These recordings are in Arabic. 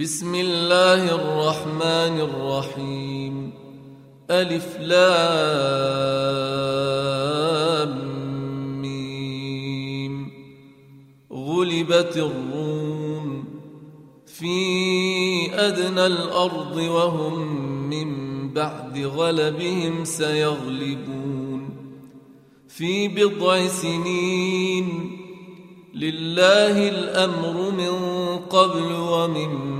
بسم الله الرحمن الرحيم. ألف لام ميم. غلبت الروم في أدنى الأرض وهم من بعد غلبهم سيغلبون. في بضع سنين لله الأمر من قبل ومن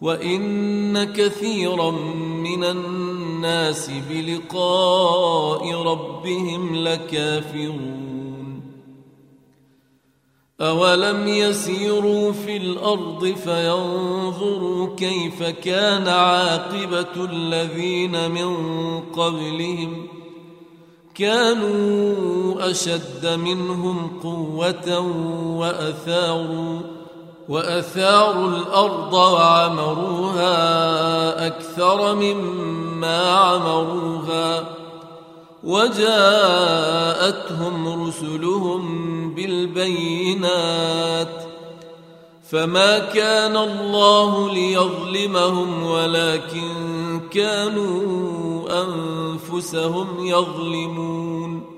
وإن كثيرا من الناس بلقاء ربهم لكافرون. أولم يسيروا في الأرض فينظروا كيف كان عاقبة الذين من قبلهم. كانوا أشد منهم قوة وأثاروا وأثاروا الأرض وعمروها أكثر مما عمروها وجاءتهم رسلهم بالبينات فما كان الله ليظلمهم ولكن كانوا أنفسهم يظلمون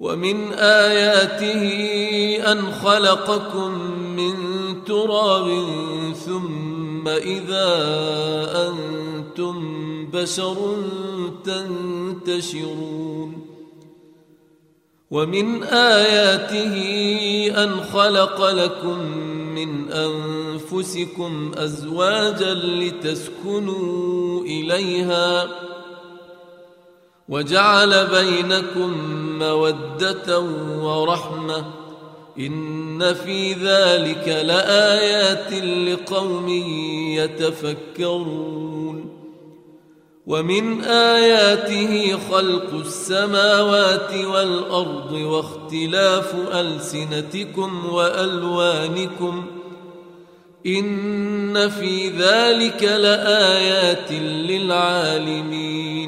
ومن آياته أن خلقكم من تراب ثم إذا أنتم بشر تنتشرون. ومن آياته أن خلق لكم من أنفسكم أزواجا لتسكنوا إليها وجعل بينكم مودة ورحمة إن في ذلك لآيات لقوم يتفكرون ومن آياته خلق السماوات والأرض واختلاف ألسنتكم وألوانكم إن في ذلك لآيات للعالمين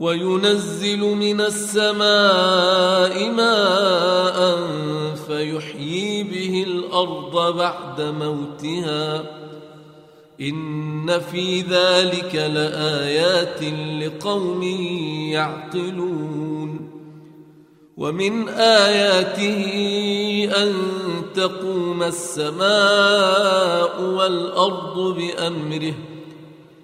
وينزل من السماء ماء فيحيي به الأرض بعد موتها. إن في ذلك لآيات لقوم يعقلون. ومن آياته أن تقوم السماء والأرض بأمره.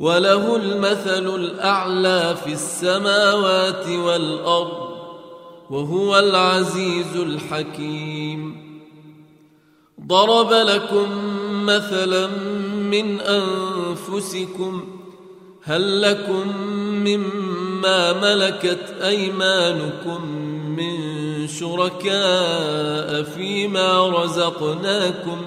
وله المثل الأعلى في السماوات والأرض وهو العزيز الحكيم. ضرب لكم مثلا من أنفسكم هل لكم مما ملكت أيمانكم من شركاء فيما رزقناكم؟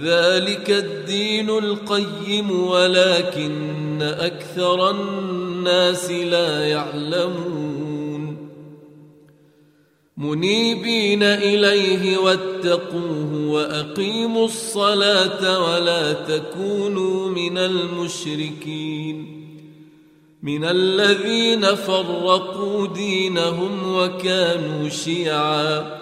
ذلك الدين القيم ولكن أكثر الناس لا يعلمون. منيبين إليه واتقوه وأقيموا الصلاة ولا تكونوا من المشركين. من الذين فرقوا دينهم وكانوا شيعا.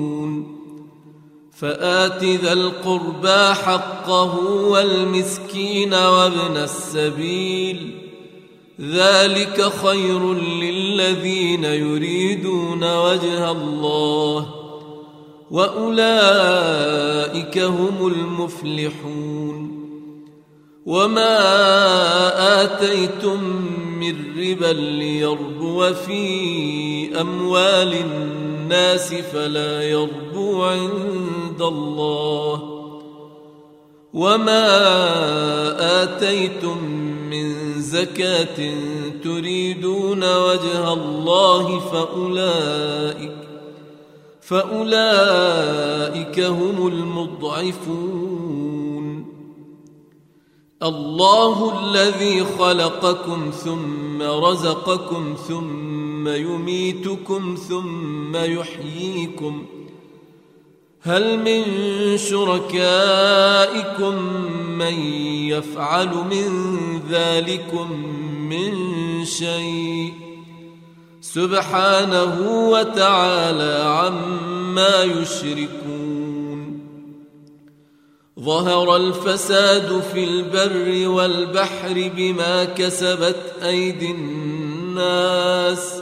فآت ذا القربى حقه والمسكين وابن السبيل. ذلك خير للذين يريدون وجه الله وأولئك هم المفلحون. وما آتيتم من ربا ليربو في أموال الناس فلا يربو عند الله. وما اتيتم من زكاه تريدون وجه الله فاولئك فاولئك هم المضعفون. الله الذي خلقكم ثم رزقكم ثم يميتكم ثم يحييكم هل من شركائكم من يفعل من ذلكم من شيء سبحانه وتعالى عما يشركون ظهر الفساد في البر والبحر بما كسبت أيدي الناس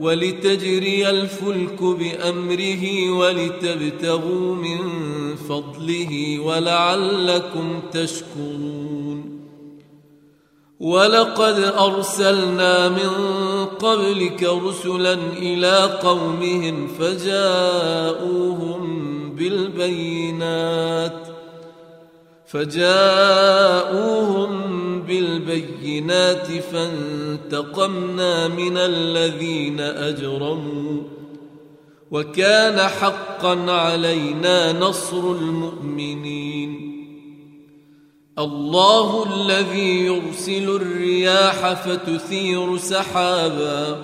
ولتجري الفلك بأمره ولتبتغوا من فضله ولعلكم تشكرون. ولقد أرسلنا من قبلك رسلا إلى قومهم فجاءوهم بالبينات فجاءوهم بالبينات فانتقمنا من الذين أجرموا وكان حقا علينا نصر المؤمنين الله الذي يرسل الرياح فتثير سحابا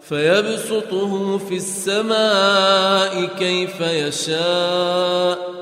فيبسطه في السماء كيف يشاء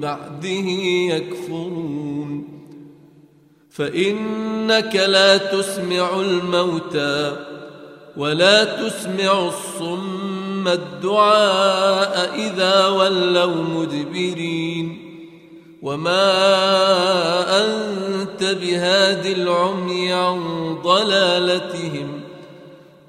بعده يكفرون. فإنك لا تسمع الموتى ولا تسمع الصم الدعاء إذا ولوا مدبرين. وما أنت بهاد العمي عن ضلالتهم.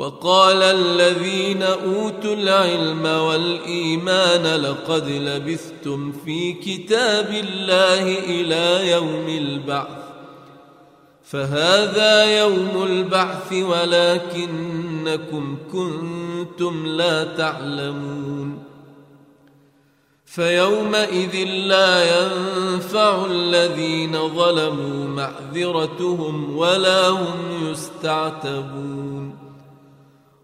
وقال الذين أوتوا العلم والإيمان لقد لبثتم في كتاب الله إلى يوم البعث. فهذا يوم البعث ولكنكم كنتم لا تعلمون. فيومئذ لا ينفع الذين ظلموا معذرتهم ولا هم يستعتبون.